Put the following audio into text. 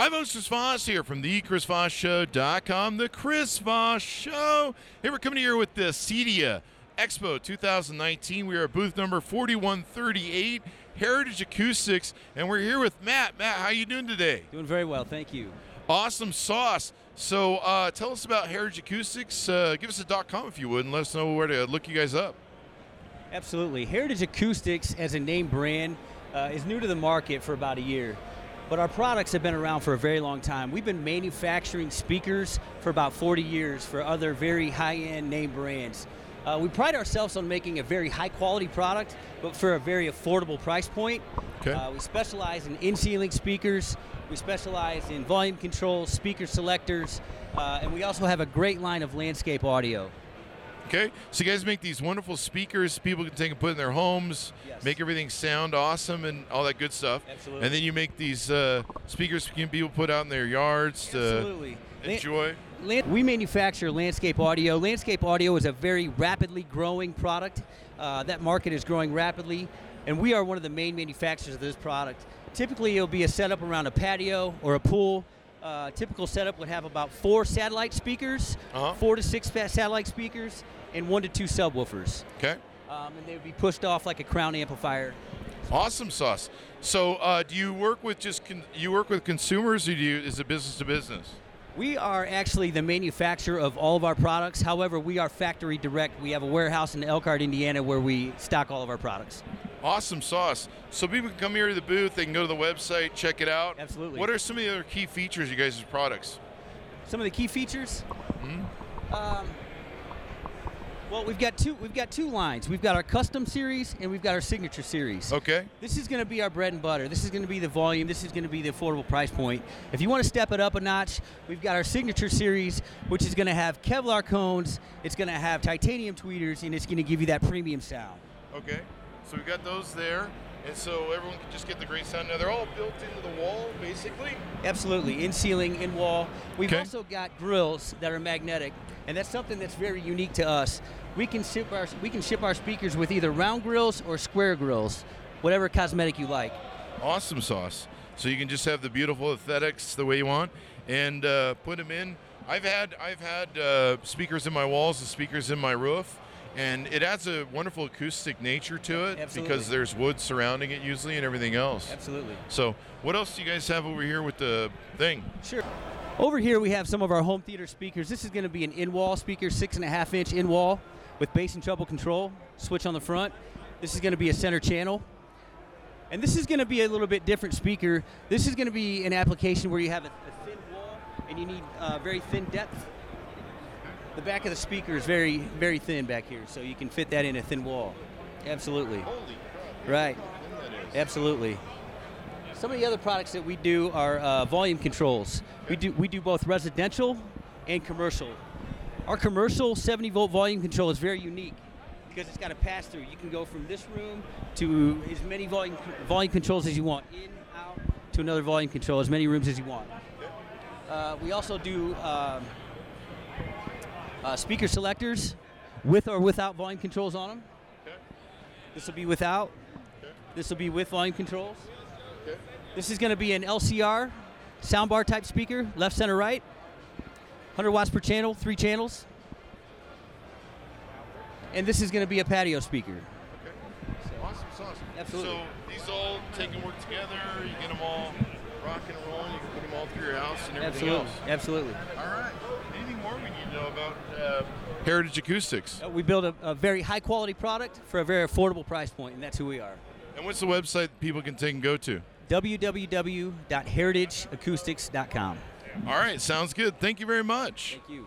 Hi, folks. Chris Voss here from the ChrisVossShow.com. The Chris Voss Show. Hey, we're coming here with the CEDIA Expo 2019. We are at booth number 4138, Heritage Acoustics, and we're here with Matt. Matt, how are you doing today? Doing very well, thank you. Awesome sauce. So, uh, tell us about Heritage Acoustics. Uh, give us a dot com if you would, and let us know where to look you guys up. Absolutely. Heritage Acoustics, as a name brand, uh, is new to the market for about a year. But our products have been around for a very long time. We've been manufacturing speakers for about 40 years for other very high end name brands. Uh, we pride ourselves on making a very high quality product, but for a very affordable price point. Okay. Uh, we specialize in in ceiling speakers, we specialize in volume control, speaker selectors, uh, and we also have a great line of landscape audio. Okay, so you guys make these wonderful speakers people can take and put in their homes, Yes. make everything sound awesome and all that good stuff. Absolutely. And then you make these uh, speakers can people put out in their yards to Absolutely. Enjoy. We manufacture landscape audio. Landscape audio is a very rapidly growing product. Uh, that market is growing rapidly, and we are one of the main manufacturers of this product. Typically, it'll be a setup around a patio or a pool. Uh, typical setup would have about four satellite speakers, Uh-huh. four to six satellite speakers, and one to two subwoofers. Okay, Um, and they would be pushed off like a crown amplifier. awesome sauce. So, uh, do you work with just con- you work with consumers, or do you is it business to business? We are actually the manufacturer of all of our products. However, we are factory direct. We have a warehouse in Elkhart, Indiana, where we stock all of our products. Awesome sauce. So people can come here to the booth. They can go to the website, check it out. Absolutely. What are some of the other key features of you guys' products? Some of the key features. Um, well, we've got two. We've got two lines. We've got our custom series and we've got our signature series. Okay. This is going to be our bread and butter. This is going to be the volume. This is going to be the affordable price point. If you want to step it up a notch, we've got our signature series, which is going to have Kevlar cones. It's going to have titanium tweeters, and it's going to give you that premium sound. Okay. So we've got those there, and so everyone can just get the great sound. Now they're all built into the wall, basically. Absolutely, in ceiling, in wall. We've Okay. also got grills that are magnetic, and that's something that's very unique to us. We can ship our we can ship our speakers with either round grills or square grills, whatever cosmetic you like. Awesome sauce. So you can just have the beautiful aesthetics the way you want, and uh, put them in. I've had I've had uh, speakers in my walls and speakers in my roof, and it adds a wonderful acoustic nature to it Absolutely. because there's wood surrounding it usually and everything else. Absolutely. So what else do you guys have over here with the thing? Sure. Over here we have some of our home theater speakers. This is going to be an in-wall speaker, six and a half inch in-wall with bass and treble control. Switch on the front. This is going to be a center channel. And this is going to be a little bit different speaker. This is going to be an application where you have a, a thin wall and you need uh, very thin depth. The back of the speaker is very, very thin back here, so you can fit that in a thin wall. Absolutely. Holy crap! Right. Absolutely. Some of the other products that we do are uh, volume controls. We do we do both residential and commercial. Our commercial 70 volt volume control is very unique because it's got a pass through. You can go from this room to as many volume volume controls as you want, in, out to another volume control, as many rooms as you want. Uh, we also do um, uh, speaker selectors with or without volume controls on them. This will be without. This will be with volume controls. This is going to be an LCR soundbar type speaker, left, center, right. 100 watts per channel, three channels. And this is going to be a patio speaker. Awesome sauce. Absolutely. So these all take and work together. You get them all rocking and rolling. You can put them all through your house and everything Absolutely. else. Absolutely. All right. Anything more we need to know about uh, Heritage Acoustics? Uh, We build a, a very high quality product for a very affordable price point, and that's who we are. And what's the website people can take and go to? www.heritageacoustics.com. All right. Sounds good. Thank you very much. Thank you.